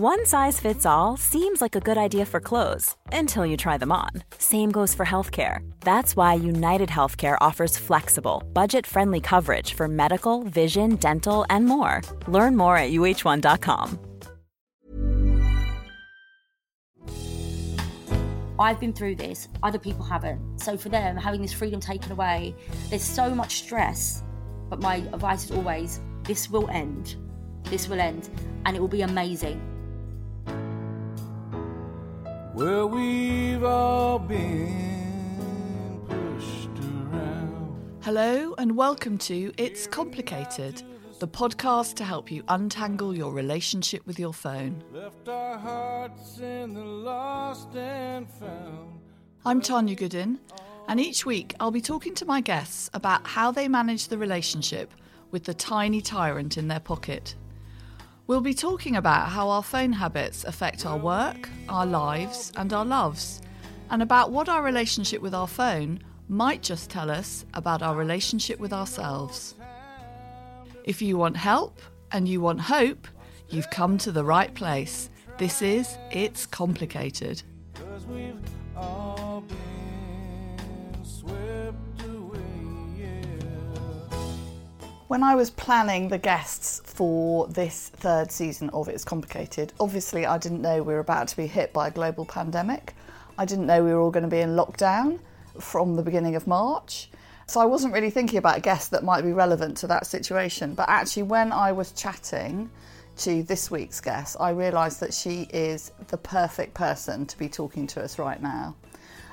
One size fits all seems like a good idea for clothes until you try them on. Same goes for healthcare. That's why United Healthcare offers flexible, budget-friendly coverage for medical, vision, dental, and more. Learn more at uh1.com. I've been through this, other people haven't. So for them, having this freedom taken away, there's so much stress. But my advice is always this will end. This will end, and it will be amazing. Well, we've all been pushed around. Hello, and welcome to It's Complicated, the podcast to help you untangle your relationship with your phone. Left our hearts in the lost and found. I'm Tanya Goodin, and each week I'll be talking to my guests about how they manage the relationship with the tiny tyrant in their pocket. We'll be talking about how our phone habits affect our work, our lives, and our loves, and about what our relationship with our phone might just tell us about our relationship with ourselves. If you want help and you want hope, you've come to the right place. This is It's Complicated. When I was planning the guests for this third season of It's Complicated, obviously I didn't know we were about to be hit by a global pandemic. I didn't know we were all going to be in lockdown from the beginning of March. So I wasn't really thinking about guests that might be relevant to that situation. But actually, when I was chatting to this week's guest, I realised that she is the perfect person to be talking to us right now.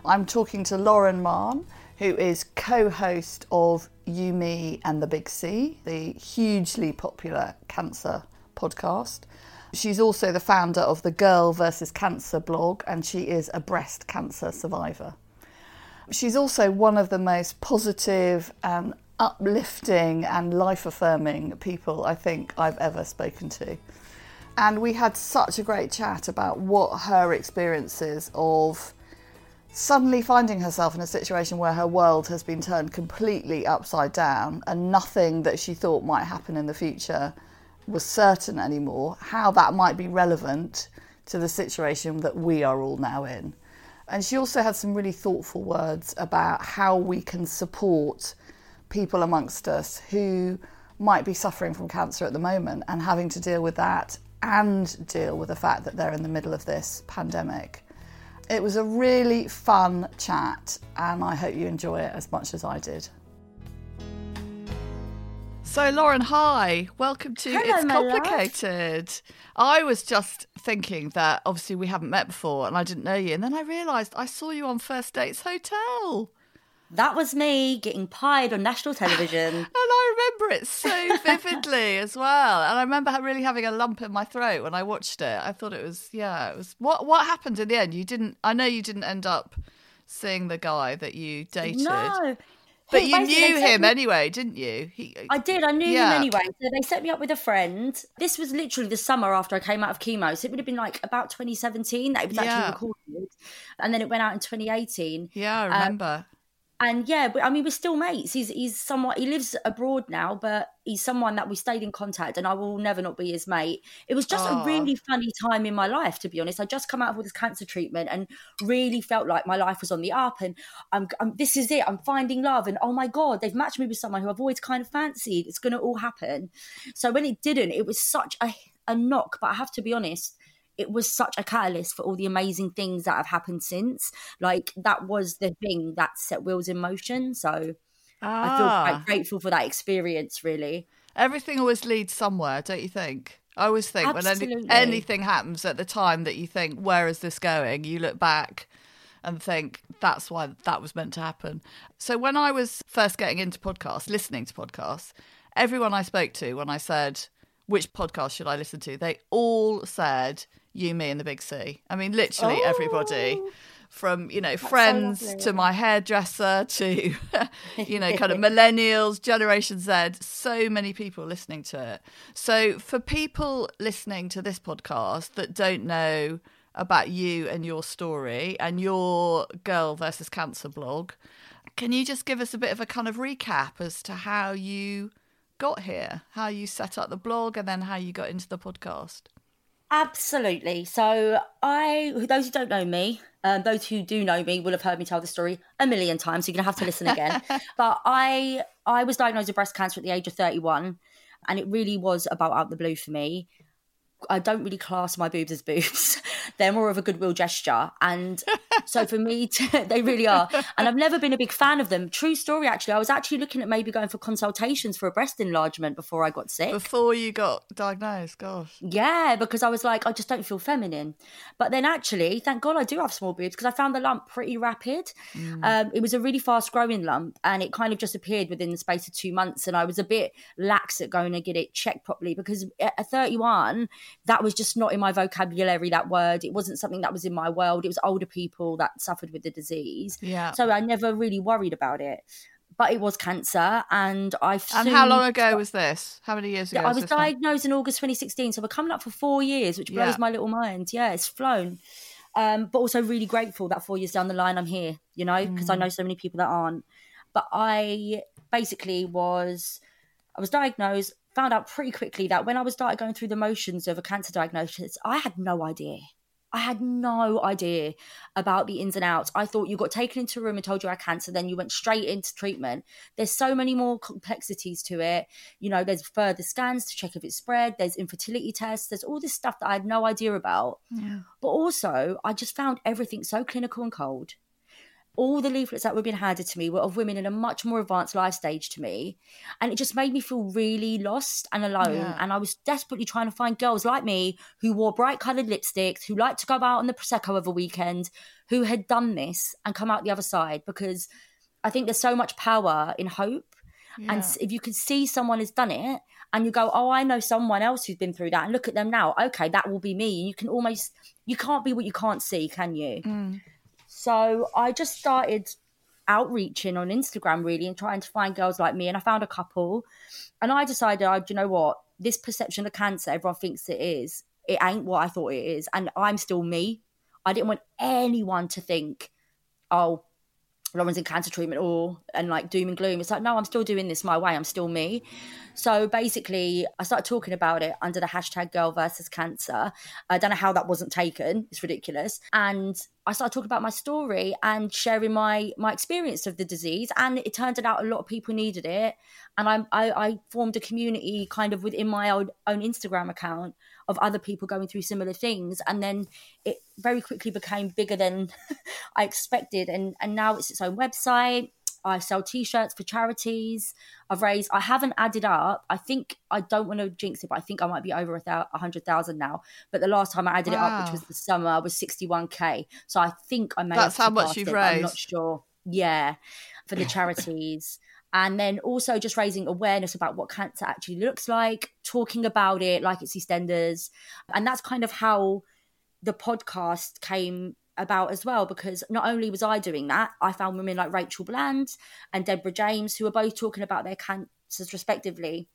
I'm talking to Lauren Mahon, who is co host of You, Me, and the Big C, the hugely popular cancer podcast. She's also the founder of the Girl versus Cancer blog, and she is a breast cancer survivor. She's also one of the most positive and uplifting and life affirming people I think I've ever spoken to. And we had such a great chat about what her experiences of suddenly finding herself in a situation where her world has been turned completely upside down and nothing that she thought might happen in the future was certain anymore, how that might be relevant to the situation that we are all now in. And she also had some really thoughtful words about how we can support people amongst us who might be suffering from cancer at the moment and having to deal with that and deal with the fact that they're in the middle of this pandemic. It was a really fun chat, and I hope you enjoy it as much as I did. So, Lauren, hi. Welcome to Hello, It's. Complicated. I was just thinking that obviously we haven't met before and I didn't know you. And then I realised I saw you on First Dates Hotel. That was me getting pied on national television. And I remember it so vividly as well. And I remember really having a lump in my throat when I watched it. I thought it was, yeah, it was. What What happened in the end? You didn't, I know you didn't end up seeing the guy that you dated. no. But He you knew him me- anyway, didn't you? He, I did. I knew Yeah. him anyway. So they set me up with a friend. This was literally the summer after I came out of chemo. So it would have been like about 2017 that it was Yeah. actually recorded. And then it went out in 2018. yeah, I um, remember. And yeah, but I mean, we're still mates. He's he's somewhat. He lives abroad now, but he's someone that we stayed in contact, and I will never not be his mate. It was just Aw. a really funny time in my life, to be honest. I just come out of all this cancer treatment and really felt like my life was on the up, and I'm, I'm this is it. I'm finding love, and oh my god, they've matched me with someone who I've always kind of fancied. It's going to all happen. So when it didn't, it was such a a knock. But I have to be honest it was such a catalyst for all the amazing things that have happened since. Like that was the thing that set wheels in motion. So I feel Ah. quite grateful for that experience, really. Everything always leads somewhere, don't you think? I always think when any, anything happens at the time that you think, where is this going? You look back and think, that's why that was meant to happen. So when I was first getting into podcasts, listening to podcasts, everyone I spoke to, when I said, which podcast should I listen to? They all said, you, me, and the big C. I mean, literally everybody. Oh. From you know friends lovely. to my hairdresser to you know kind of millennials, Generation Z, so many people listening to it. So for people listening to this podcast that don't know about you and your story and your girl versus cancer blog, can you just give us a bit of a kind of recap as to how you got here, how you set up the blog, and then how you got into the podcast? Absolutely. So, I, those who don't know me, um, those who do know me will have heard me tell the story a million times. So you're gonna have to listen again. but I, I was diagnosed with breast cancer at the age of 31, and it really was about out of the blue for me. I don't really class my boobs as boobs. They're more of a goodwill gesture. And so for me, to, they really are. And I've never been a big fan of them. True story, actually. I was actually looking at maybe going for consultations for a breast enlargement before I got sick. Before you got diagnosed, gosh. Yeah, because I was like, I just don't feel feminine. But then actually, thank God I do have small boobs because I found the lump pretty rapid. Um, it was a really fast growing lump and it kind of just appeared within the space of two months. And I was a bit lax at going to get it checked properly because at 31, that was just not in my vocabulary, that word. It wasn't something that was in my world. It was older people that suffered with the disease. Yeah. So I never really worried about it. But it was cancer and I've. And how long ago was this? How many years ago? I was was diagnosed in August 2016, so we're coming up for four years, which blows Yeah. my little mind. Yeah, it's flown. Um, but also really grateful that four years down the line I'm here, you know, because Mm. I know so many people that aren't. But I basically was, I was diagnosed, found out pretty quickly that when I was started going through the motions of a cancer diagnosis, I had no idea. I had no idea about the ins and outs. I thought you got taken into a room and told you had cancer, then you went straight into treatment. There's so many more complexities to it. You know, there's further scans to check if it's spread, there's infertility tests, there's all this stuff that I had no idea about. But also, I just found everything so clinical and cold. All the leaflets that were being handed to me were of women in a much more advanced life stage to me. And it just made me feel really lost and alone. Yeah. And I was desperately trying to find girls like me who wore bright coloured lipsticks, who liked to go out on the Prosecco of a weekend, who had done this and come out the other side. Because I think there's so much power in hope. And if you could see someone has done it and you go, oh, I know someone else who's been through that and look at them now. Okay, that will be me. And you can almost, you can't be what you can't see, can you? Mm. So I just started outreaching on Instagram really and trying to find girls like me. And I found a couple. And I decided, oh, you know what? This perception of cancer, everyone thinks it is. It ain't what I thought it is. And I'm still me. I didn't want anyone to think, oh, Lauren's in cancer treatment or and like doom and gloom. It's like, no, I'm still doing this my way. I'm still me. So basically, I started talking about it under the hashtag girl versus cancer. I don't know how that wasn't taken. It's ridiculous. And I started talking about my story and sharing my my experience of the disease. And it turned out a lot of people needed it. And I I, I formed a community kind of within my own, own Instagram account of other people going through similar things. And then it very quickly became bigger than I expected. And and now it's its own website. I sell t-shirts for charities. I've raised. I haven't added up. I think I don't want to jinx it, but I think I might be over a, hundred thousand now. But the last time I added it up, which was the summer, was sixty-one k. So I think I may. That's how much you've it, but I'm not sure. Yeah, for the charities. And then also just raising awareness about what cancer actually looks like, talking about it like it's EastEnders. And that's kind of how the podcast came about as well because not only was I doing that, I found women like Rachel Bland and Deborah James who were both talking about their cancers respectively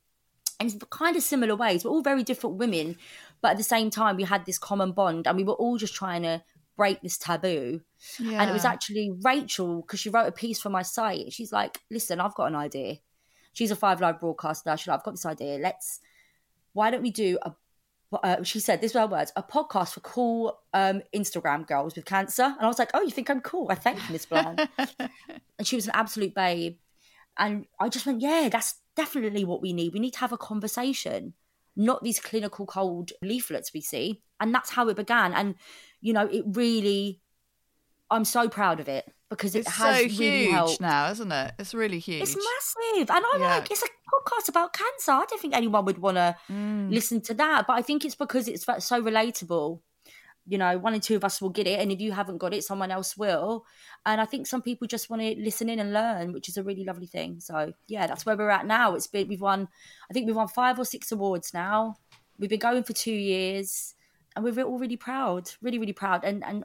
in kind of similar ways. We're all very different women, but at the same time, we had this common bond and we were all just trying to break this taboo. And it was actually Rachel, because she wrote a piece for my site. She's like, listen, I've got an idea. She's a five live broadcaster. She's like, I've got this idea. Let's, why don't we do a, uh, she said, this were her words, a podcast for cool um, Instagram girls with cancer. And I was like, oh, you think I'm cool? I thank you, Miss Bland. and she was an absolute babe. And I just went, yeah, that's definitely what we need. We need to have a conversation, not these clinical cold leaflets we see. And that's how it began. And, you know, it really, I'm so proud of it. because it It's has so really huge helped. now, isn't it? It's really huge. It's massive. And I'm Yeah. like, it's a podcast about cancer. I don't think anyone would want to Mm. listen to that. But I think it's because it's so relatable. You know, one or two of us will get it. And if you haven't got it, someone else will. And I think some people just want to listen in and learn, which is a really lovely thing. So, yeah, that's where we're at now. It's been, we've won, I think we've won five or six awards now. We've been going for two years. And we're all really proud, really, really proud. And, and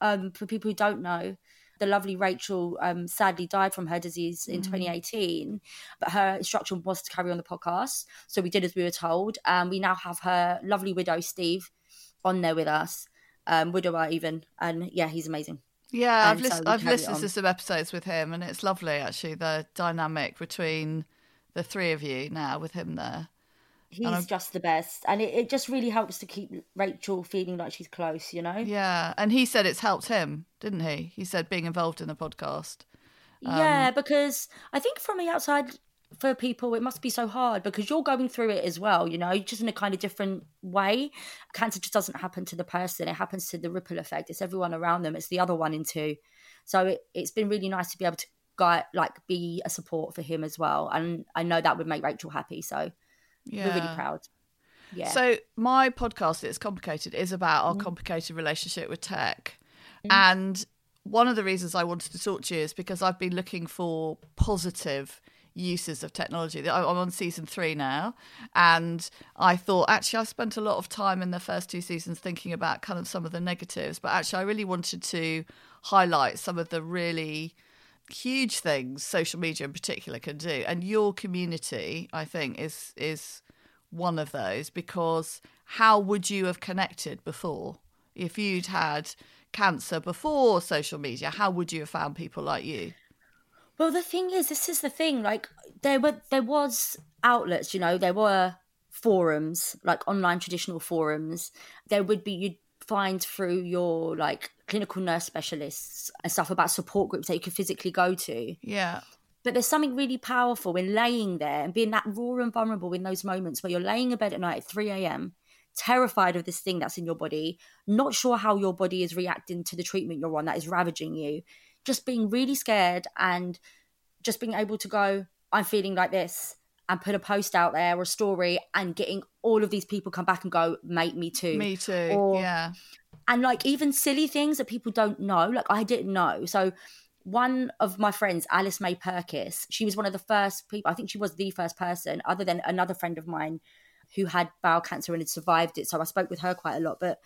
um, for people who don't know, the lovely Rachel um, sadly died from her disease in 2018, but her instruction was to carry on the podcast. So we did as we were told. And we now have her lovely widow, Steve, on there with us, um, widower even. And yeah, he's amazing. Yeah, I've, so lis- I've listened to some episodes with him, and it's lovely actually the dynamic between the three of you now with him there. He's just the best. And it, it just really helps to keep Rachel feeling like she's close, you know? Yeah, and he said it's helped him, didn't he? He said being involved in the podcast. yeah, Um, because I think from the outside for people it must be so hard because you're going through it as well, you know, just in a kind of different way. Cancer just doesn't happen to the person, it happens to the ripple effect. It's everyone around them, it's the other one in two. So it, it's been really nice to be able to guide, like be a support for him as well. And I know that would make Rachel happy. So Yeah. we're really proud. Yeah. So my podcast, It's Complicated, is about Mm. our complicated relationship with tech. And one of the reasons I wanted to talk to you is because I've been looking for positive uses of technology. I'm on season three now, and I thought actually I spent a lot of time in the first two seasons thinking about kind of some of the negatives, but actually I really wanted to highlight some of the really huge things social media in particular can do and your community i think is is one of those because how would you have connected before if you'd had cancer before social media how would you have found people like you Well, the thing is, this is the thing. Like, there were there was outlets, you know, there were forums, like online traditional forums. There would be you'd find through your like clinical nurse specialists and stuff about support groups that you could physically go to. yeah But there's something really powerful in laying there and being that raw and vulnerable in those moments where you're laying in bed at night at 3 a.m., terrified of this thing that's in your body, not sure how your body is reacting to the treatment you're on that is ravaging you, just being really scared and just being able to go, I'm feeling like this, and put a post out there or a story and getting all of these people come back and go, mate, me too. me too Or- yeah. and like even silly things that people don't know like i didn't know. So one of my friends alice may Purkiss she was one of the first people i think she was the first person other than another friend of mine who had bowel cancer and had survived it. So i spoke with her quite a lot but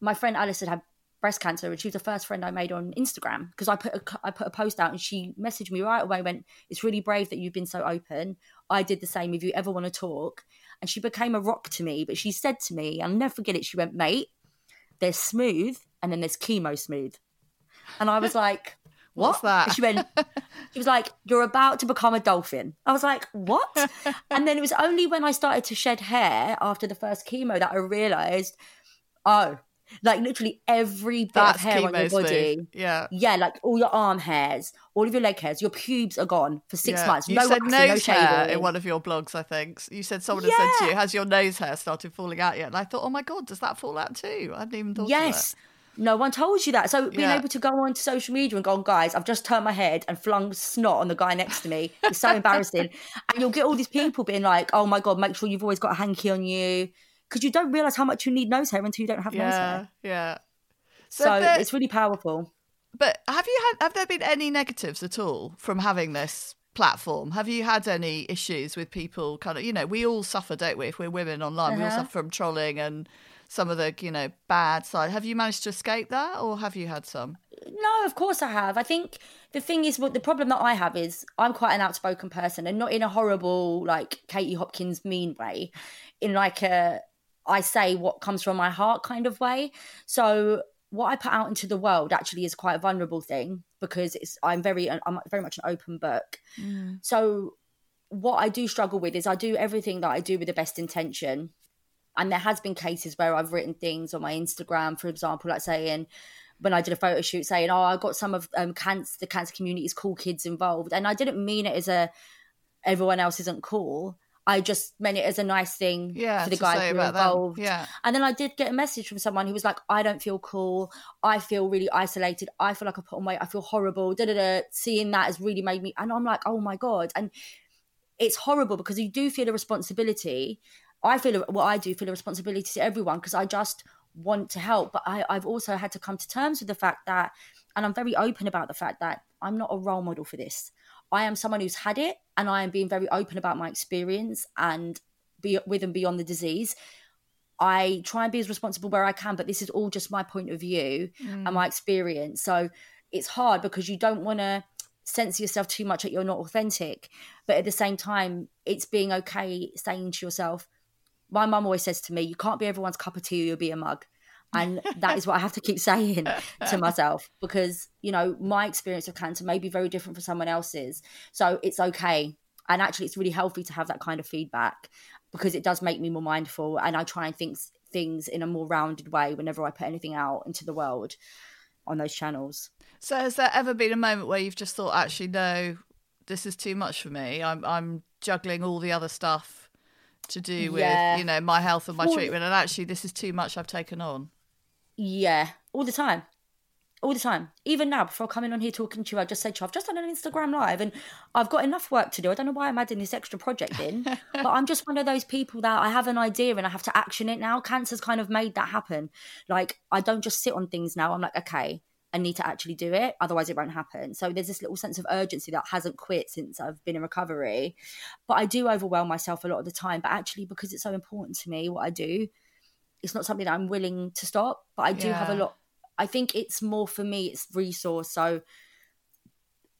my friend alice had had breast cancer and she was the first friend i made on instagram because i put a, i put a post out and she messaged me right away went it's really brave that you've been so open i did the same if you ever want to talk and she became a rock to me but she said to me i'll never forget it she went mate there's smooth and then there's chemo smooth. And I was like, what? What's that? And she went, she was like, you're about to become a dolphin. I was like, what? and then it was only when I started to shed hair after the first chemo that I realized, oh, like literally every bit that's of hair on your body. yeah Yeah, like all your arm hairs, all of your leg hairs, your pubes are gone for six Yeah. months. You no said waxing, no hair in one of your blogs, I think. You said someone had said to you, "Has your nose hair started falling out yet?" And I thought, "Oh my god, does that fall out too?" I hadn't even thought. Yes. No one told you that. So being Yeah. able to go onto social media and go, on, guys, I've just turned my head and flung snot on the guy next to me. It's so embarrassing. And you'll get all these people being like, oh my God, make sure you've always got a hanky on you. Because you don't realize how much you need nose hair until you don't have it. nose Yeah, hair. yeah. So, there- it's really powerful. But have you had? Have there been any negatives at all from having this platform? Have you had any issues with people? Kind of, you know, we all suffer, don't we? If we're women online, we all Uh-huh. suffer from trolling and some of the, you know, bad side. Have you managed to escape that, or have you had some? No, of course I have. I think the thing is, what the problem that I have is I'm quite an outspoken person, and not in a horrible like Katie Hopkins mean way, in like a I say what comes from my heart kind of way. So what I put out into the world actually is quite a vulnerable thing because it's I'm very I'm very much an open book. So what I do struggle with is I do everything that I do with the best intention. And there has been cases where I've written things on my Instagram, for example, like saying when I did a photo shoot, saying, "Oh, I got some of um, cancer, the cancer community's cool kids involved," and I didn't mean it as a everyone else isn't cool. I just meant it as a nice thing Yeah, for the to guys who were about them. involved. Yeah. And then I did get a message from someone who was like, I don't feel cool. I feel really isolated. I feel like I put on weight. I feel horrible. Da da da. Seeing that has really made me, and I'm like, oh my God. And it's horrible because you do feel a responsibility. I feel what well, I do feel a responsibility to everyone because I just want to help. But I, I've also had to come to terms with the fact that, and I'm very open about the fact that I'm not a role model for this. I am someone who's had it, and I am being very open about my experience and be with and beyond the disease. I try and be as responsible where I can, but this is all just my point of view and mm. my experience. So it's hard because you don't want to censor yourself too much that you're not authentic. But at the same time, it's being okay saying to yourself, my mum always says to me, you can't be everyone's cup of tea or you'll be a mug. And that is what I have to keep saying to myself because, you know, my experience of cancer may be very different for someone else's. So it's okay. And actually, it's really healthy to have that kind of feedback because it does make me more mindful and I try and think things in a more rounded way whenever I put anything out into the world on those channels. So has there ever been a moment where you've just thought, actually, no, this is too much for me. I'm I'm juggling all the other stuff to do with Yeah. you know my health and my Well- treatment, and actually, this is too much. I've taken on. Yeah, all the time. All the time. Even now, before coming on here talking to you, I just said to you, I've just done an Instagram live and I've got enough work to do. I don't know why I'm adding this extra project in, but I'm just one of those people that I have an idea and I have to action it now. Cancer's kind of made that happen. Like, I don't just sit on things now. I'm like, okay, I need to actually do it. Otherwise, it won't happen. So there's this little sense of urgency that hasn't quit since I've been in recovery. But I do overwhelm myself a lot of the time. But actually, because it's so important to me, what I do, it's not something that I'm willing to stop. But I do have a lot. I think it's more for me, it's resource. So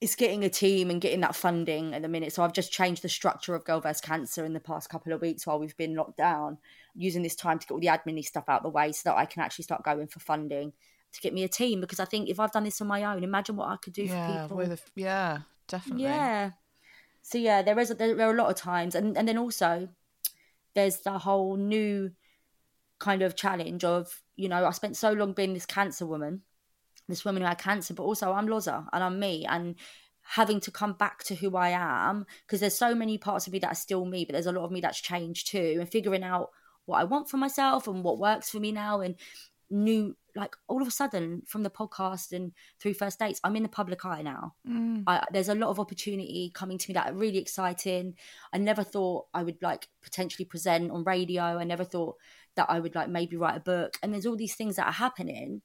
it's getting a team and getting that funding at the minute. So I've just changed the structure of Girl vs Cancer in the past couple of weeks while we've been locked down, using this time to get all the admin stuff out of the way so that I can actually start going for funding to get me a team. Because I think if I've done this on my own, imagine what I could do for people. with a, yeah, definitely. Yeah. So yeah, there is there, there are a lot of times, and and then also there's the whole new kind of challenge of you know I spent so long being this cancer woman, this woman who had cancer, but also I'm Loza and I'm me and having to come back to who I am because there's so many parts of me that are still me, but there's a lot of me that's changed too, and figuring out what I want for myself and what works for me now and new like all of a sudden from the podcast and through first dates i'm in the public eye now. Mm. I, there's a lot of opportunity coming to me that are really exciting. I never thought i would like potentially present on radio. I never thought that i would like maybe write a book and there's all these things that are happening.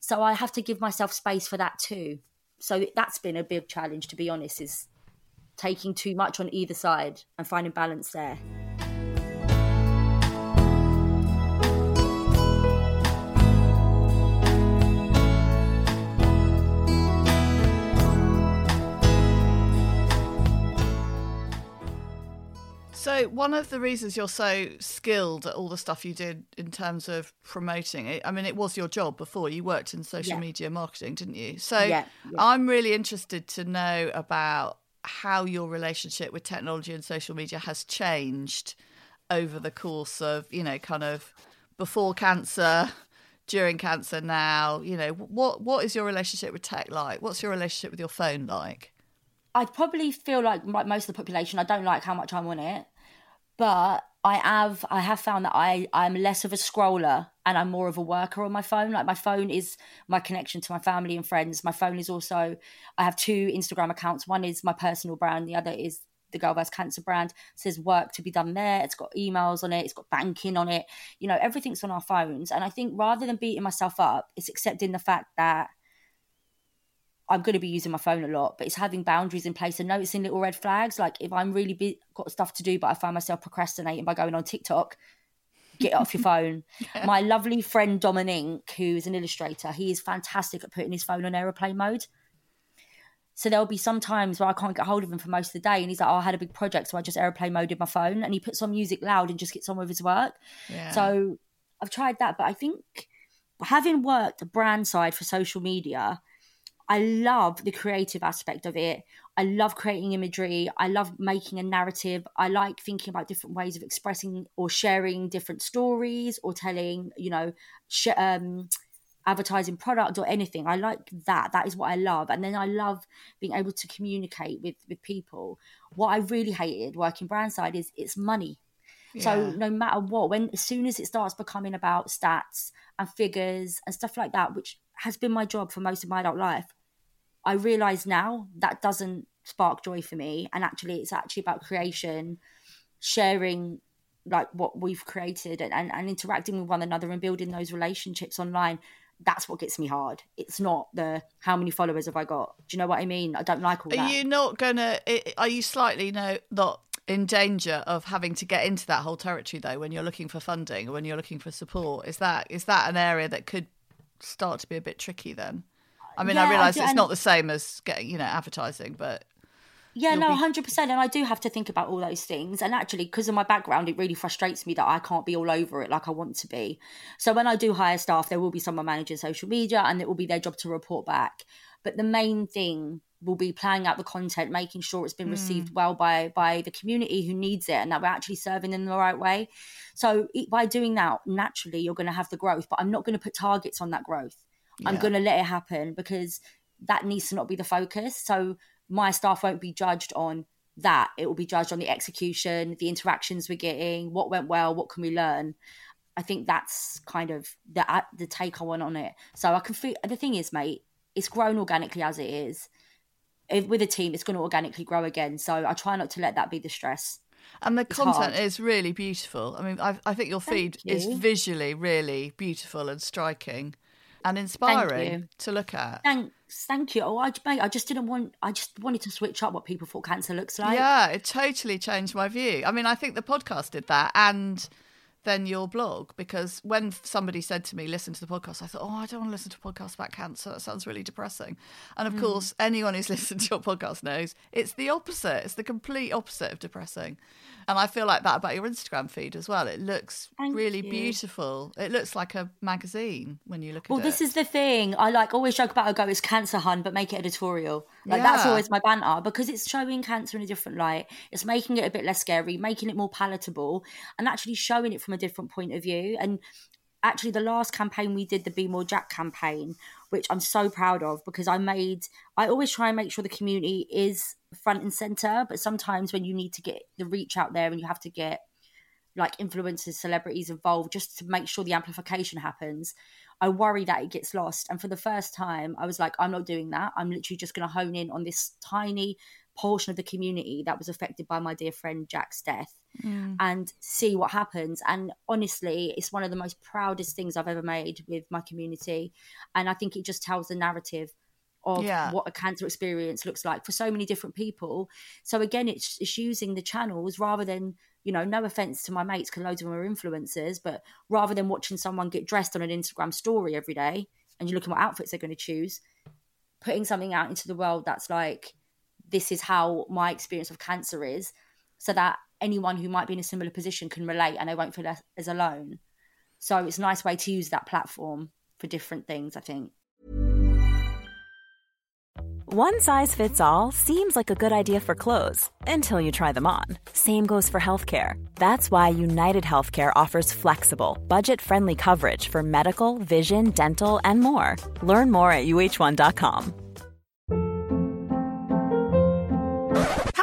So i have to give myself space for that too. So that's been a big challenge to be honest is taking too much on either side and finding balance there So one of the reasons you're so skilled at all the stuff you did in terms of promoting it, I mean, it was your job before. You worked in social Yeah. media marketing, didn't you? So Yeah, yeah. I'm really interested to know about how your relationship with technology and social media has changed over the course of, you know, kind of before cancer, during cancer now. You know, what what is your relationship with tech like? What's your relationship with your phone like? I'd probably feel like like most of the population. I don't like how much I'm on it, but I have I have found that I I'm less of a scroller and I'm more of a worker on my phone. Like my phone is my connection to my family and friends. My phone is also I have two Instagram accounts. One is my personal brand. The other is the Girl vs Cancer brand. It says work to be done there. It's got emails on it. It's got banking on it. You know everything's on our phones. And I think rather than beating myself up, it's accepting the fact that I'm going to be using my phone a lot, but it's having boundaries in place and noticing little red flags. Like if I'm really be- got stuff to do, but I find myself procrastinating by going on TikTok, get off your phone. My lovely friend Dominique, who's an illustrator, he is fantastic at putting his phone on aeroplane mode. So there'll be some times where I can't get hold of him for most of the day, and he's like, "Oh, I had a big project, so I just airplane moded my phone." And he puts on music loud and just gets on with his work. Yeah. So I've tried that, but I think having worked the brand side for social media, I love the creative aspect of it. I love creating imagery. I love making a narrative. I like thinking about different ways of expressing or sharing different stories or telling, you know, sh- um, advertising product or anything. I like that. That is what I love. And then I love being able to communicate with with people. What I really hated working brand side is it's money. So no matter what, when as soon as it starts becoming about stats and figures and stuff like that, which has been my job for most of my adult life, I realize now that doesn't spark joy for me. And actually, it's actually about creation, sharing like what we've created and, and, and interacting with one another and building those relationships online. That's what gets me hard. It's not the how many followers have I got. Do you know what I mean? I don't like all Are that. you not gonna? Are you slightly no not in danger of having to get into that whole territory though when you're looking for funding or when you're looking for support? Is that is that an area that could start to be a bit tricky then? I mean, Yeah, I realise it's not the same as getting you know advertising, but Yeah, no, hundred percent. And I do have to think about all those things. And actually, because of my background, it really frustrates me that I can't be all over it like I want to be. So when I do hire staff, there will be someone managing social media, and it will be their job to report back. But the main thing will be planning out the content, making sure it's been mm. received well by by the community who needs it, and that we're actually serving them the right way. So by doing that, naturally, you're going to have the growth. But I'm not going to put targets on that growth. I'm going to let it happen because that needs to not be the focus. So my staff won't be judged on that. It will be judged on the execution, the interactions we're getting, what went well, what can we learn. I think that's kind of the the take I want on it. So I can feel the thing is, mate, it's grown organically as it is. If, with a team, it's going to organically grow again. So I try not to let that be the stress. and the It's content hard. is really beautiful. I mean, I, I think your feed is visually really beautiful and striking and inspiring to look at. Thanks, thank you. Oh, I, mate, I just didn't want. I just wanted to switch up what people thought cancer looks like. yeah, it totally changed my view. I mean, I think the podcast did that and then your blog because when somebody said to me, listen to the podcast, I thought, oh, I don't want to listen to a podcast about cancer. That sounds really depressing. And Mm. of course, anyone who's listened to your podcast knows it's the opposite. It's the complete opposite of depressing. And I feel like that about your Instagram feed as well. It looks Thank really you. beautiful. It looks like a magazine when you look Well, at it well this is the thing. I like always joke about. I go, it's cancer hun, but make it editorial. Like that's always my banter because it's showing cancer in a different light. It's making it a bit less scary, making it more palatable, and actually showing it from a different point of view. And actually, the last campaign we did, the Be More Jack campaign, which I'm so proud of because I made. I always try and make sure the community is front and center, but sometimes when you need to get the reach out there and you have to get like influencers, celebrities involved just to make sure the amplification happens. I worry that it gets lost. And for the first time, I was like, I'm not doing that. I'm literally just going to hone in on this tiny portion of the community that was affected by my dear friend Jack's death mm. and see what happens. And honestly, it's one of the most proudest things I've ever made with my community. And I think it just tells the narrative of Yeah. what a cancer experience looks like for so many different people. So again, it's, it's using the channels rather than, you know, no offense to my mates because loads of them are influencers, but rather than watching someone get dressed on an Instagram story every day and you're looking what outfits they're going to choose, putting something out into the world that's like, this is how my experience of cancer is, so that anyone who might be in a similar position can relate and they won't feel as, alone. So it's a nice way to use that platform for different things, I think. One size fits all seems like a good idea for clothes until you try them on. Same goes for healthcare. That's why United Healthcare offers flexible, budget friendly coverage for medical, vision, dental, and more. Learn more at uh1.com.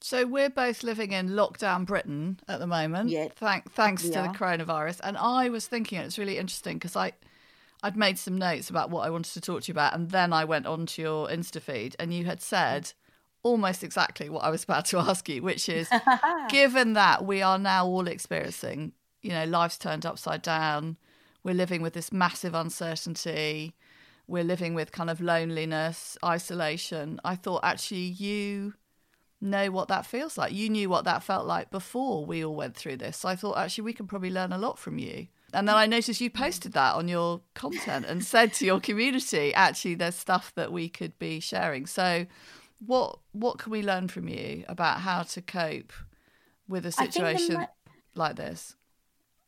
So we're both living in lockdown Britain at the moment. Yeah. Thank, thanks We to the coronavirus. And I was thinking it's really interesting because I, I'd made some notes about what I wanted to talk to you about, and then I went onto your Insta feed, and you had said almost exactly what I was about to ask you, which is, given that we are now all experiencing, you know, life's turned upside down, we're living with this massive uncertainty, we're living with kind of loneliness, isolation. I thought actually you know what that feels like. You knew what that felt like before we all went through this. So I thought actually we can probably learn a lot from you. And then I noticed you posted that on your content and said to your community, actually there's stuff that we could be sharing. So what what can we learn from you about how to cope with a situation ma- like this?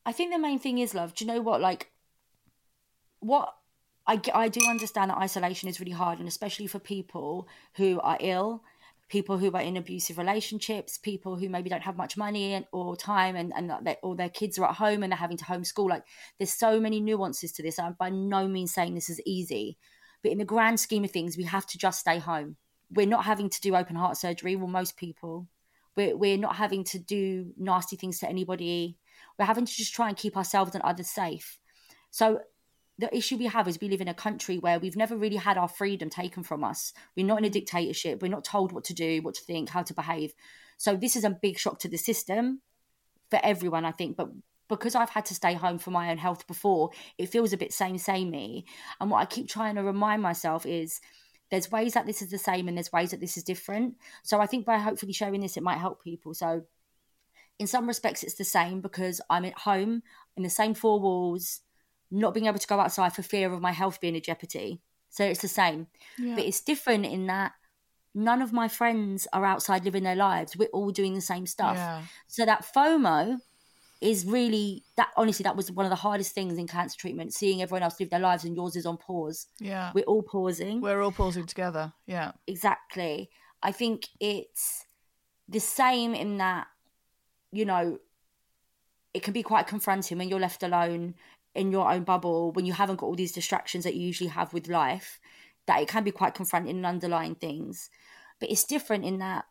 I think the main thing is love. Do you know what? Like, what I, I do understand that isolation is really hard, and especially for people who are ill, people who are in abusive relationships, people who maybe don't have much money or time, and and they, their kids are at home and they're having to homeschool. Like, there's so many nuances to this. I'm by no means saying this is easy, but in the grand scheme of things, we have to just stay home. We're not having to do open heart surgery. Well, most people. We're, we're not having to do nasty things to anybody. We're having to just try and keep ourselves and others safe. So the issue we have is we live in a country where we've never really had our freedom taken from us. We're not in a dictatorship. We're not told what to do, what to think, how to behave. So this is a big shock to the system for everyone, I think. But because I've had to stay home for my own health before, it feels a bit same samey. And what I keep trying to remind myself is there's ways that this is the same and there's ways that this is different. So I think by hopefully sharing this, it might help people. So in some respects, it's the same because I'm at home in the same four walls, not being able to go outside for fear of my health being in jeopardy. So it's the same. But it's different in that none of my friends are outside living their lives. We're all doing the same stuff. Yeah. So that FOMO is really that honestly that was one of the hardest things in cancer treatment seeing everyone else live their lives and yours is on pause Yeah. we're all pausing We're all pausing together. Yeah. exactly i think it's the same in that you know it can be quite confronting when you're left alone in your own bubble when you haven't got all these distractions that you usually have with life that it can be quite confronting and underlying things. But it's different in that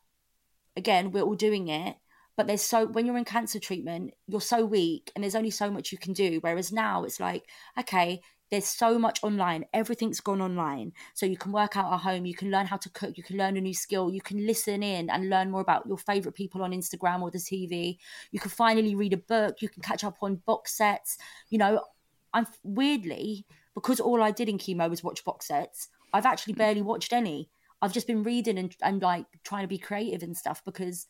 again we're all doing it but there's so when you're in cancer treatment you're so weak and there's only so much you can do. Whereas now it's like okay there's so much online everything's gone online. So you can work out at home you can learn how to cook you can learn a new skill you can listen in and learn more about your favorite people on instagram or the tv you can finally read a book you can catch up on box sets. You know i'm weirdly because all i did in chemo was watch box sets i've actually barely watched any. I've just been reading and, and like trying to be creative and stuff because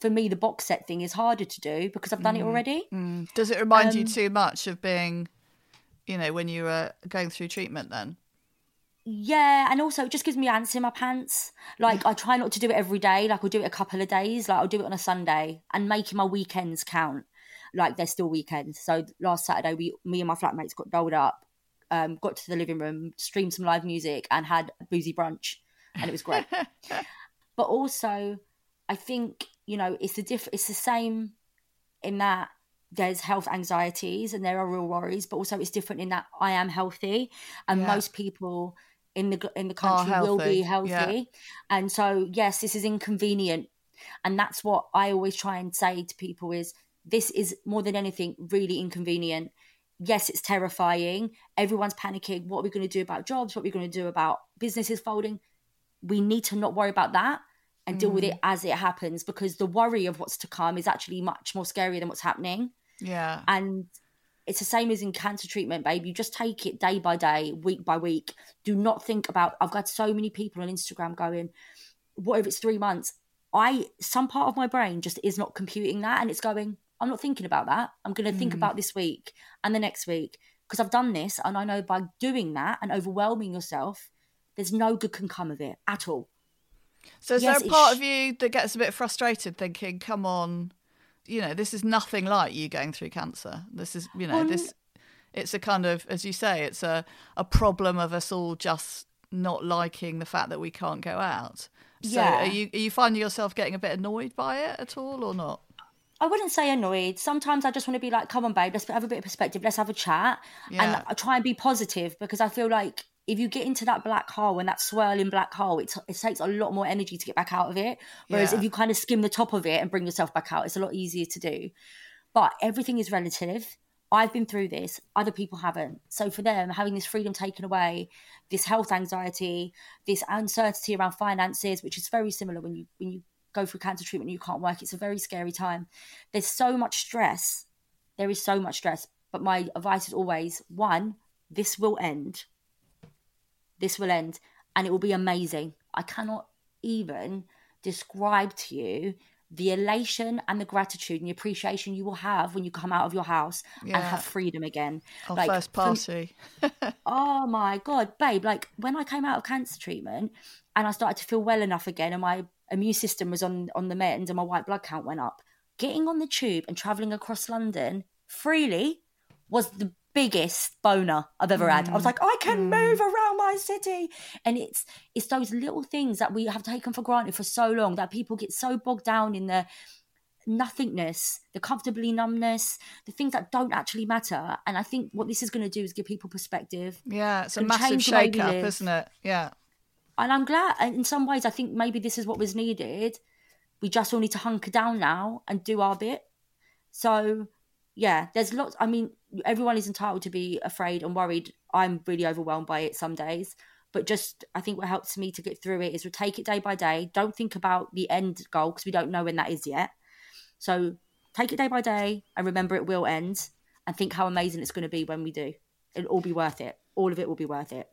for me the box set thing is harder to do because i've done it already. Mm. Does it remind you Um, too much of being, you know, when you were going through treatment then? Yeah, and also it just gives me ants in my pants. Like I try not to do it every day. Like I'll do it a couple of days. Like I'll do it on a Sunday and making my weekends count. Like they're still weekends. So last Saturday, we, me and my flatmates got doled up, um, got to the living room, streamed some live music, and had a boozy brunch, and it was great. but also, I think you know it's the diff- It's the same in that there's health anxieties and there are real worries, but also it's different in that I am healthy, and Yeah. most people in the in the country will be healthy, yeah. And so yes, this is inconvenient, and that's what I always try and say to people is this is more than anything really inconvenient. Yes, it's terrifying. Everyone's panicking. What are we going to do about jobs? What are we going to do about businesses folding? We need to not worry about that and deal with it mm. as it happens because the worry of what's to come is actually much more scary than what's happening. Yeah. And it's the same as in cancer treatment, babe. You just take it day by day, week by week. Do not think about. I've got so many people on Instagram going, "What if it's three months?" I some part of my brain just is not computing that, and it's going. I'm not thinking about that. I'm going to think mm. about this week and the next week because I've done this, and I know by doing that and overwhelming yourself, there's no good can come of it at all. So is Yes, there a part sh- of you that gets a bit frustrated thinking, come on, you know, this is nothing like you going through cancer. This is, you know, Well, this it's a kind of as you say, it's a, a problem of us all just not liking the fact that we can't go out. So Yeah. are you are you finding yourself getting a bit annoyed by it at all or not? I wouldn't say annoyed. Sometimes I just want to be like, come on, babe, let's have a bit of perspective. Let's have a chat. Yeah. And I try and be positive because I feel like if you get into that black hole and that swirling black hole, it, it takes a lot more energy to get back out of it. Whereas Yeah. if you kind of skim the top of it and bring yourself back out, it's a lot easier to do. But everything is relative. I've been through this, other people haven't. So for them, having this freedom taken away, this health anxiety, this uncertainty around finances, which is very similar when you when you go through cancer treatment and you can't work, it's a very scary time. There's so much stress. There is so much stress. But my advice is always one, this will end. This will end and it will be amazing. I cannot even describe to you the elation and the gratitude and the appreciation you will have when you come out of your house and have freedom again. Our Like, first party. oh my god babe like when i came out of cancer treatment and i started to feel well enough again and my immune system was on on the mend and my white blood count went up getting on the tube and traveling across london freely was the biggest boner i've ever had i was mm. like i can mm. move around my city and it's it's those little things that we have taken for granted for so long that people get so bogged down in the nothingness, the comfortably numbness, the things that don't actually matter. And I think what this is going to do is give people perspective. Yeah, it's a massive change the way we shake up, isn't it? Yeah. And I'm glad, and in some ways, I think maybe this is what was needed. We just all need to hunker down now and do our bit. So, yeah, there's lots. I mean, everyone is entitled to be afraid and worried. I'm really overwhelmed by it some days. But just, I think what helps me to get through it is we take it day by day. Don't think about the end goal because we don't know when that is yet. So take it day by day and remember it will end and think how amazing it's going to be when we do. It'll all be worth it. All of it will be worth it.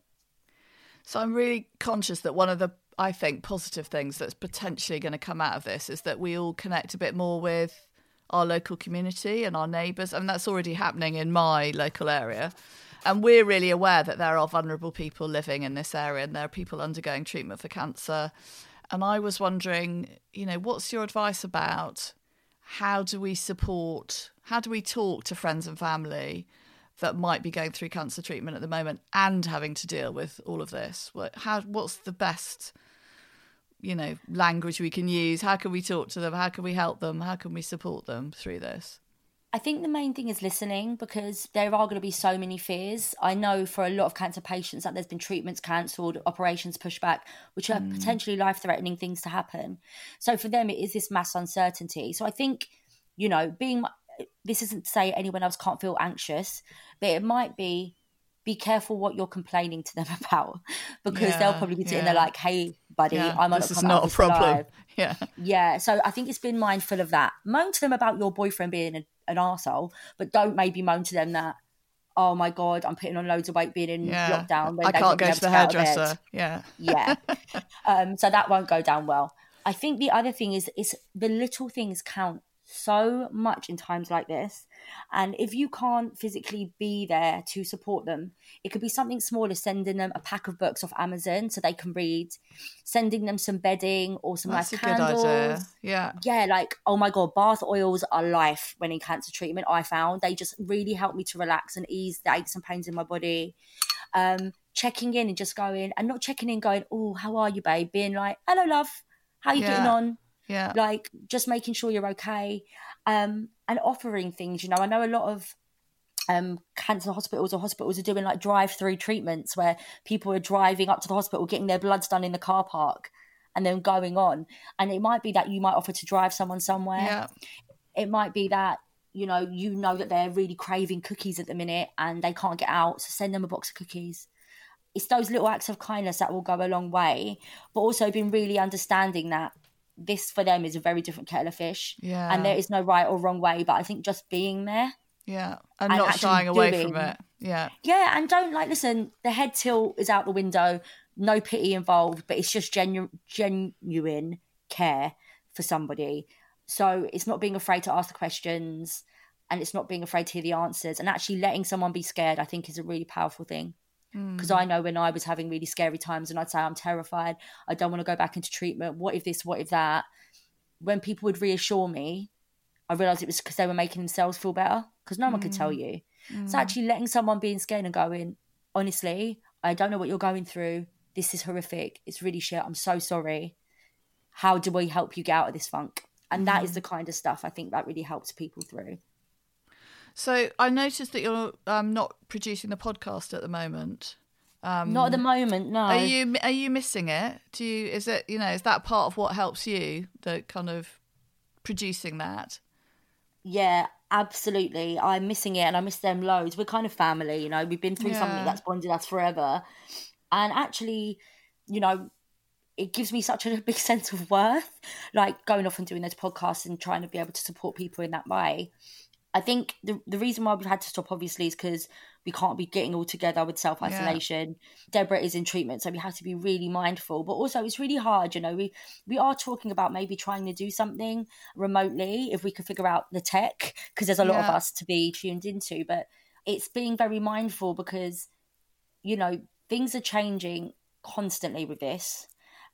So I'm really conscious that one of the I think positive things that's potentially going to come out of this is that we all connect a bit more with our local community and our neighbours. I mean that's already happening in my local area. And we're really aware that there are vulnerable people living in this area and there are people undergoing treatment for cancer. And I was wondering, you know, what's your advice about how do we support, how do we talk to friends and family that might be going through cancer treatment at the moment and having to deal with all of this? How, what's the best, you know, language we can use? How can we talk to them? How can we help them? How can we support them through this? I think the main thing is listening because there are going to be so many fears. I know for a lot of cancer patients that there's been treatments cancelled, operations pushed back, which are mm. potentially life threatening things to happen. So for them, it is this mass uncertainty. So I think, you know, being this isn't to say anyone else can't feel anxious, but it might be be careful what you're complaining to them about because they'll probably be sitting yeah. there like, hey, buddy, Yeah, I'm this is not a problem. alive. Yeah. Yeah, so I think it's been mindful of that. Moan to them about your boyfriend being a, an arsehole, but don't maybe moan to them that, oh my God, I'm putting on loads of weight being in Yeah. lockdown. I can't go to the get out of bed. hairdresser. Yeah. Yeah. um, so that won't go down well. I think the other thing is is the little things count so much in times like this. And if you can't physically be there to support them, it could be something small as sending them a pack of books off Amazon so they can read, sending them some bedding or some That's a nice good candles. idea. Yeah. Yeah, like, oh my God, bath oils are life when in cancer treatment. I found they just really help me to relax and ease the aches and pains in my body. Um, checking in and just going, and not checking in, going, oh, how are you, babe? Being like, hello, love, how are you getting on? Yeah. Like, just making sure you're okay. Um, and offering things, you know, I know a lot of um, cancer hospitals or hospitals are doing like drive-through treatments where people are driving up to the hospital, getting their bloods done in the car park, and then going on. And it might be that you might offer to drive someone somewhere. Yeah. It might be that you know you know that they're really craving cookies at the minute and they can't get out, so send them a box of cookies. It's those little acts of kindness that will go a long way, but also being really understanding that this for them is a very different kettle of fish. Yeah. And there is no right or wrong way, but I think just being there Yeah. And, And not shying away doing- from it. Yeah. yeah, and don't like listen. The head tilt is out the window. No pity involved, but it's just genu- genuine care for somebody. So it's not being afraid to ask the questions, and it's not being afraid to hear the answers, and actually letting someone be scared. I think is a really powerful thing. Because I know when I was having really scary times and I'd say I'm terrified, I don't want to go back into treatment. What if this? What if that? When people would reassure me, I realized it was because they were making themselves feel better because no one could tell mm. you. It's mm. actually letting someone be in scared and going, honestly, I don't know what you're going through. This is horrific. It's really shit. I'm so sorry. How do we help you get out of this funk? And that is mm. the kind of stuff I think that really helps people through. So I noticed that you're um, not producing the podcast at the moment. Um, Not at the moment, no. Are you are you missing it? Do you is it you know is that part of what helps you the kind of producing that? Yeah, absolutely. I'm missing it and I miss them loads. We're kind of family, you know, we've been through Yeah. something that's bonded us forever. And actually, you know, it gives me such a big sense of worth, like going off and doing those podcasts and trying to be able to support people in that way. I think the the reason why we've had to stop obviously is because we can't be getting all together with self isolation. Deborah is in treatment, so we have to be really mindful. But also, it's really hard. You know, we we are talking about maybe trying to do something remotely if we could figure out the tech, because there's a lot of us to be tuned into. But it's being very mindful because you know things are changing constantly with this,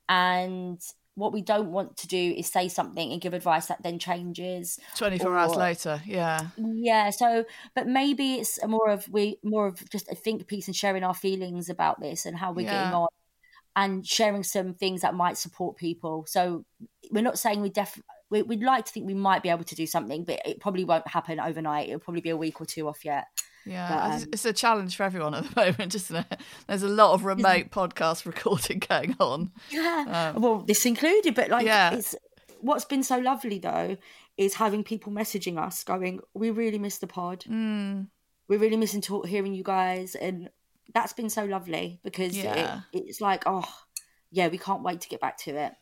and what we don't want to do is say something and give advice that then changes. Twenty four hours later, yeah. yeah so but maybe it's a more of we more of just a think piece and sharing our feelings about this and how we're Yeah. getting on and sharing some things that might support people so we're not saying we def we, we'd like to think we might be able to do something but it probably won't happen overnight it'll probably be a week or two off yet Yeah, um, it's a challenge for everyone at the moment, isn't it? There's a lot of remote podcast recording going on. yeah well this included but like Um, Yeah. it's what's been so lovely though is having people messaging us going we really miss the pod Mm, we're really missing talk hearing you guys and that's been so lovely because Yeah. it, it's like oh yeah we can't wait to get back to it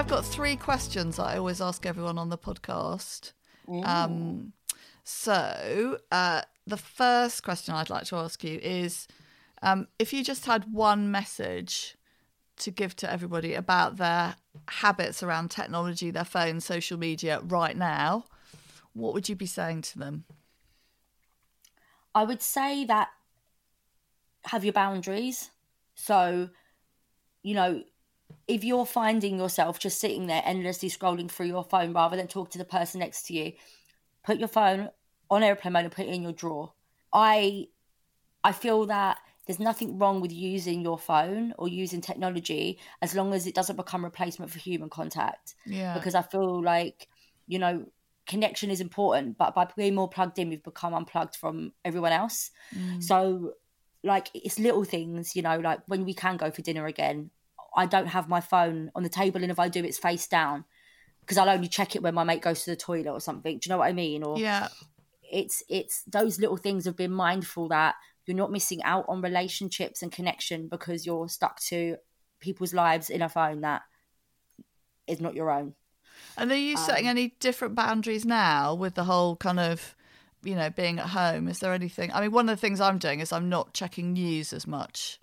I've got three questions I always ask everyone on the podcast. Um, so uh, the first question I'd like to ask you is um, if you just had one message to give to everybody about their habits around technology, their phone, social media right now, what would you be saying to them? i would say that have your boundaries so you know if you're finding yourself just sitting there endlessly scrolling through your phone rather than talk to the person next to you put your phone on airplane mode and put it in your drawer. I i feel that there's nothing wrong with using your phone or using technology as long as it doesn't become replacement for human contact. Yeah. because i feel like you know connection is important but by being more plugged in we've become unplugged from everyone else. Mm. So like it's little things you know like when we can go for dinner again i don't have my phone on the table and if i do it's face down because i'll only check it when my mate goes to the toilet or something do you know what i mean or yeah. it's it's those little things of being mindful that you're not missing out on relationships and connection because you're stuck to people's lives in a phone that is not your own And are you setting Um, any different boundaries now with the whole kind of, you know, being at home? Is there anything? I mean, one of the things I'm doing is I'm not checking news as much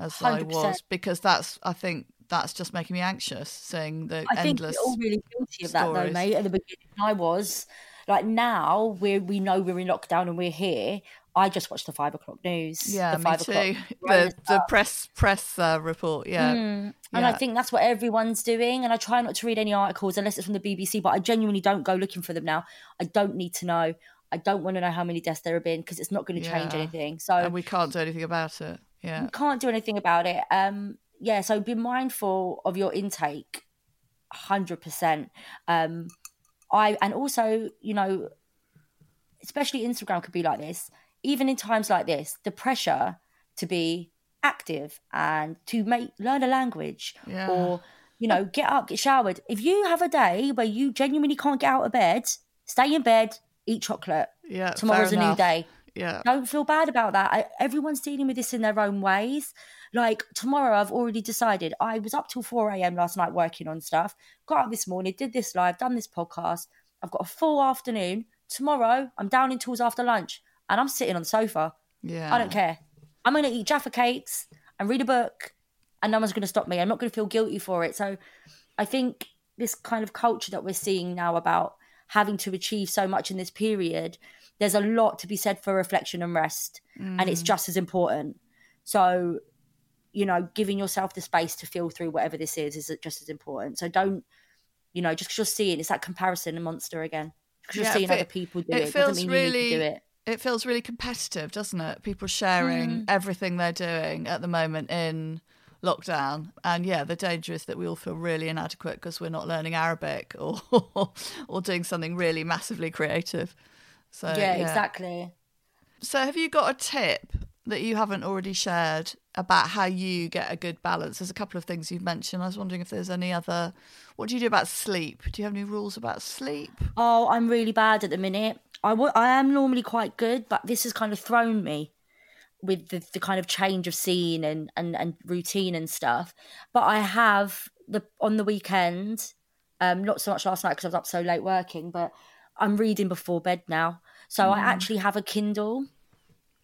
as 100%. was because that's, I think, that's just making me anxious seeing the I think endless. we're all really guilty of that though, mate. At the beginning, I was like, now we we know we're in lockdown and we're here. I just watch the five o'clock news. yeah, the me five too. o'clock The the press press uh, report. Yeah, Mm. And I think that's what everyone's doing. And I try not to read any articles unless it's from the BBC, but I genuinely don't go looking for them now. I don't need to know. I don't want to know how many deaths there have been because it's not going to change Yeah. anything. So and we can't do anything about it. Yeah, you can't do anything about it. Um, yeah, so be mindful of your intake, hundred percent. Um, I and also, you know, especially Instagram could be like this. Even in times like this, the pressure to be active and to make learn a language Yeah. or you know get up, get showered. If you have a day where you genuinely can't get out of bed, stay in bed, eat chocolate. yeah. Tomorrow's a new day Yeah, don't feel bad about that. I, everyone's dealing with this in their own ways. Like tomorrow, I've already decided. I was up till 4 a.m. last night working on stuff. Got up this morning, did this live, done this podcast. I've got a full afternoon. Tomorrow, I'm down in tools after lunch and I'm sitting on the sofa. yeah. I don't care. I'm going to eat Jaffa cakes and read a book and no one's going to stop me. I'm not going to feel guilty for it. So I think this kind of culture that we're seeing now about having to achieve so much in this period, there's a lot to be said for reflection and rest, and it's Mm. just as important. So, you know, giving yourself the space to feel through whatever this is is just as important. So don't, you know, just because you're seeing it's that comparison and monster again. Because you're seeing fe- other people do it it, feels doesn't mean really you need to do it. it feels really competitive, doesn't it? People sharing everything they're doing at the moment in lockdown, and yeah, the danger is that we all feel really inadequate because we're not learning Arabic or or doing something really massively creative. So yeah, exactly. So have you got a tip that you haven't already shared about how you get a good balance? There's a couple of things you've mentioned. I was wondering if there's any other. What do you do about sleep? Do you have any rules about sleep? Oh, I'm really bad at the minute. I I am normally quite good, but this has kind of thrown me with the, the kind of change of scene and, and, and routine and stuff. But I have the on the weekend, um, not so much last night because I was up so late working, but I'm reading before bed now. So I Mm. actually have a Kindle.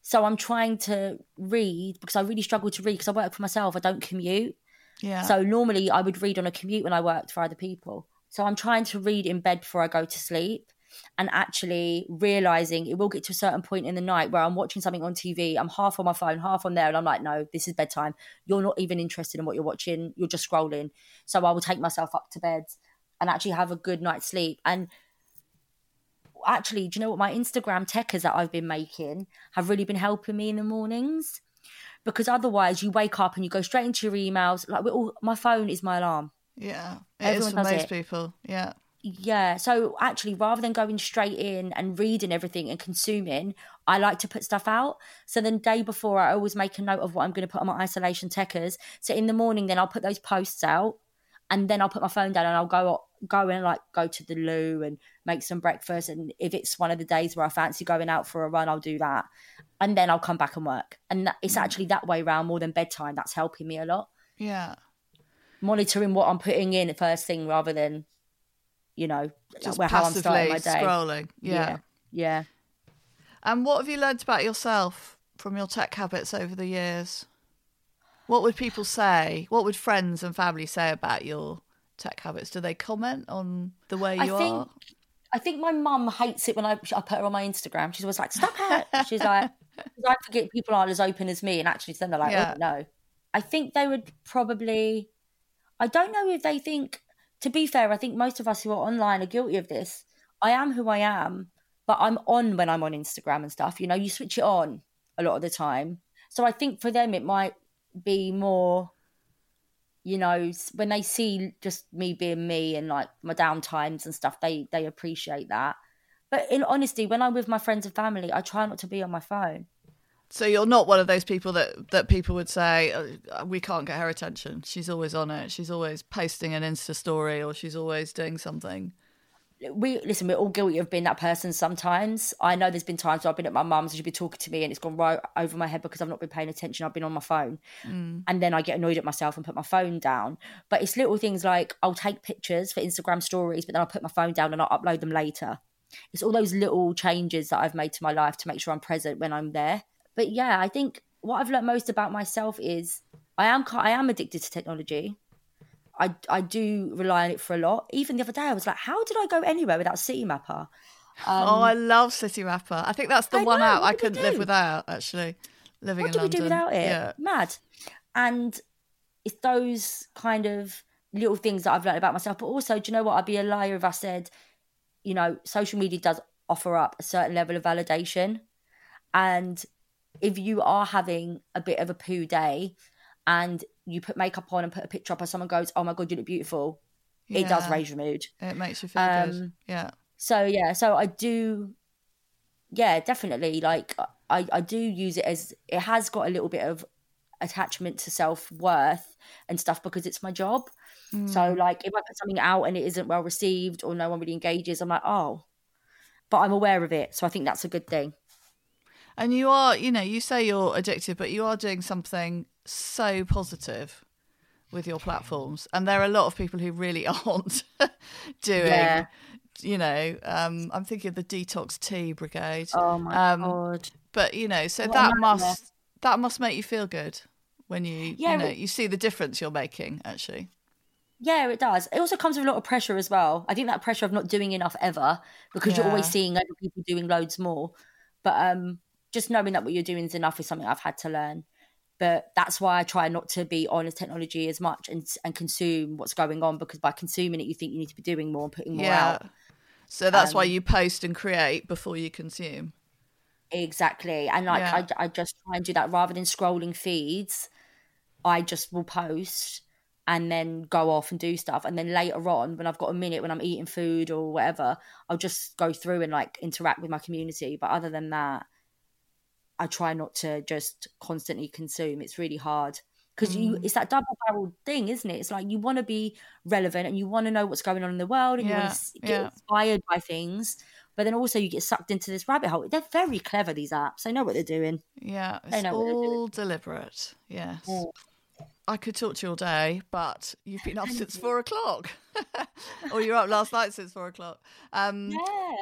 So I'm trying to read because I really struggle to read because I work for myself. I don't commute. Yeah. So normally I would read on a commute when I worked for other people. So I'm trying to read in bed before I go to sleep and actually realizing it will get to a certain point in the night where I'm watching something on TV, I'm half on my phone, half on there, and I'm like, no, this is bedtime. You're not even interested in what you're watching, you're just scrolling. So I will take myself up to bed and actually have a good night's sleep. And actually, do you know what? My Instagram techers that I've been making have really been helping me in the mornings because otherwise you wake up and you go straight into your emails. Like we're all, my phone is my alarm. Yeah, it is Everyone for most it. people. Yeah. Yeah. So actually, rather than going straight in and reading everything and consuming, I like to put stuff out. So then, day before, I always make a note of what I'm going to put on my isolation techers. So in the morning, then I'll put those posts out, and then I'll put my phone down and I'll go go and like go to the loo and make some breakfast. And if it's one of the days where I fancy going out for a run, I'll do that, and then I'll come back and work. And that, it's mm. actually that way round more than bedtime. That's helping me a lot. Yeah. Monitoring what I'm putting in first thing rather than, you know, uh, Just where how I'm starting my day. scrolling. Yeah. yeah. And what have you learned about yourself from your tech habits over the years? What would people say? What would friends and family say about your tech habits? Do they comment on the way you I think are? I think my mum hates it when I, I put her on my Instagram. She's always like, "Stop it!" She's like, "I forget people aren't as open as me," and actually, then they're like, Yeah. "Oh no." I think they would probably. I don't know if they think. To be fair, I think most of us who are online are guilty of this. I am who I am, but I'm on when I'm on Instagram and stuff. You know, you switch it on a lot of the time. So I think for them, it might be more you know when they see just me being me and like my down times and stuff they they appreciate that but in honesty when i'm with my friends and family i try not to be on my phone So you're not one of those people that that people would say "Oh, we can't get her attention. She's always on it. She's always posting an Insta story or she's always doing something. we listen we're all guilty of being that person sometimes. I know there's been times where i've been at my mum's and she's been talking to me and it's gone right over my head because i've not been paying attention. I've been on my phone. Mm. And then i get annoyed at myself and put my phone down. But it's little things like i'll take pictures for instagram stories but then i'll put my phone down and i'll upload them later. It's all those little changes that i've made to my life to make sure i'm present when i'm there but yeah i think what i've learned most about myself is i am i am addicted to technology I, I do rely on it for a lot. Even the other day, I was like, how did I go anywhere without Citymapper? oh, I love Citymapper. I think that's the Um, I one know, out I couldn't live without. Actually, living What in do we do without it? Yeah. Mad. And it's those kind of little things that I've learned about myself. But also, do you know what? I'd be a liar if I said, you know, social media does offer up a certain level of validation. And if you are having a bit of a poo day and you put makeup on and put a picture up and someone goes, oh my God, you look beautiful, it does raise your mood. It makes you feel good. Um, Yeah. So yeah, so I do, yeah, definitely. Like I, I do use it as it has got a little bit of attachment to self worth and stuff because it's my job. So like if I put something out and it isn't well received or no one really engages, I'm like, oh, but I'm aware of it, so I think that's a good thing. And you are, you know, you say you're addictive, but you are doing something so positive with your platforms. And there are a lot of people who really aren't doing, Yeah. you know, um, I'm thinking of the Detox Tea Brigade. Oh my Um, god. But, you know, so What that must that must make you feel good when you Yeah, you know you see the difference you're making actually. Yeah, it does. It also comes with a lot of pressure as well. I think that pressure of not doing enough ever because you're always seeing other people doing loads more. But um, just knowing that what you're doing is enough is something I've had to learn. But that's why I try not to be on a technology as much and and consume what's going on because by consuming it, you think you need to be doing more and putting more Yeah. out. So that's why Um, you post and create before you consume. Exactly. And like Yeah. I, I just try and do that rather than scrolling feeds. I just will post and then go off and do stuff. And then later on, when I've got a minute, when I'm eating food or whatever, I'll just go through and like interact with my community. But other than that, I try not to just constantly consume. It's really hard because you it's that double barreled thing, isn't it? It's like you want to be relevant and you want to know what's going on in the world and you Yeah, want to get yeah. inspired by things. But then also you get sucked into this rabbit hole. They're very clever, these apps. They know what they're doing. Yeah, it's know what they're all deliberate. Yes. Mm. I could talk to you all day, but you've been up since four o'clock, or you're up last night since four o'clock. Um, Yeah.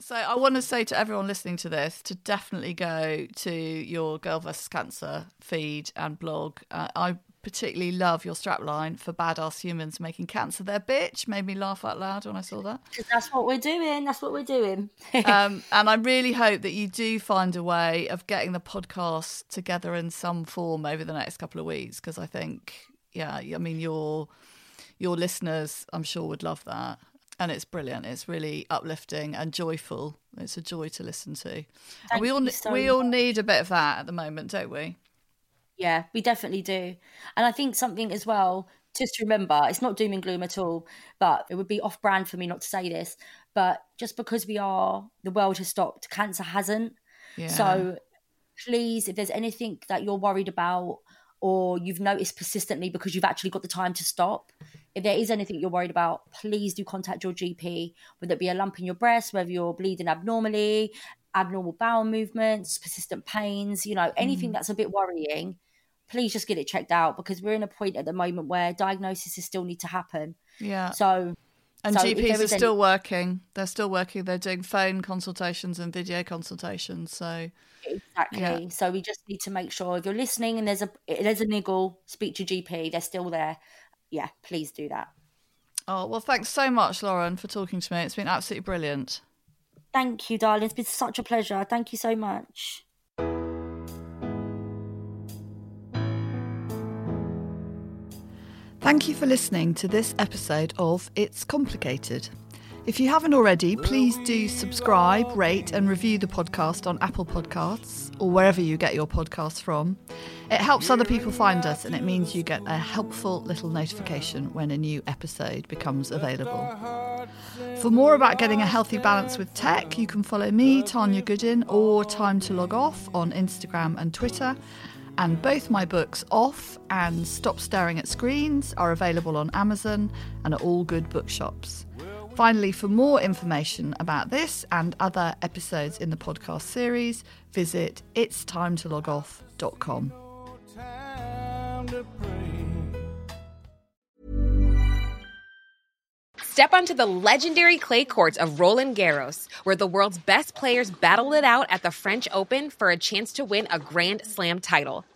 So I want to say to everyone listening to this to definitely go to your Girl vs Cancer feed and blog. Uh, I particularly love your strapline for badass humans making cancer their bitch. Made me laugh out loud when I saw that. that's what we're doing. That's what we're doing. um, and I really hope that you do find a way of getting the podcast together in some form over the next couple of weeks because I think, yeah, I mean your your listeners, I'm sure, would love that, and it's brilliant. It's really uplifting and joyful. It's a joy to listen to, and we all so we all need a bit of that at the moment, don't we? Yeah, we definitely do. And I think something as well, just to remember, it's not doom and gloom at all, but it would be off brand for me not to say this. But just because we are, the world has stopped, cancer hasn't. Yeah. So please, if there's anything that you're worried about or you've noticed persistently because you've actually got the time to stop, if there is anything you're worried about, please do contact your GP, whether it be a lump in your breast, whether you're bleeding abnormally, abnormal bowel movements, persistent pains, you know, anything Mm. that's a bit worrying, please just get it checked out because we're in a point at the moment where diagnoses still need to happen. yeah. So, and so GPs are is any- still working. They're still working. They're doing phone consultations and video consultations. So Exactly. Yeah. So we just need to make sure if you're listening and there's a there's a niggle, speak to GP. They're still there. Yeah, please do that. Oh, well, thanks so much, Lauren, for talking to me. It's been absolutely brilliant. Thank you, darling. It's been such a pleasure. Thank you so much. Thank you for listening to this episode of It's Complicated. If you haven't already, please do subscribe, rate, and review the podcast on Apple Podcasts or wherever you get your podcasts from. It helps other people find us and it means you get a helpful little notification when a new episode becomes available. For more about getting a healthy balance with tech, you can follow me, Tanya Goodin, or Time to Log Off on Instagram and Twitter. And both my books, Off and Stop Staring at Screens, are available on Amazon and at all good bookshops. Finally, for more information about this and other episodes in the podcast series, visit itstimetologoff.com. Step onto the legendary clay courts of Roland Garros, where the world's best players battle it out at the French Open for a chance to win a Grand Slam title.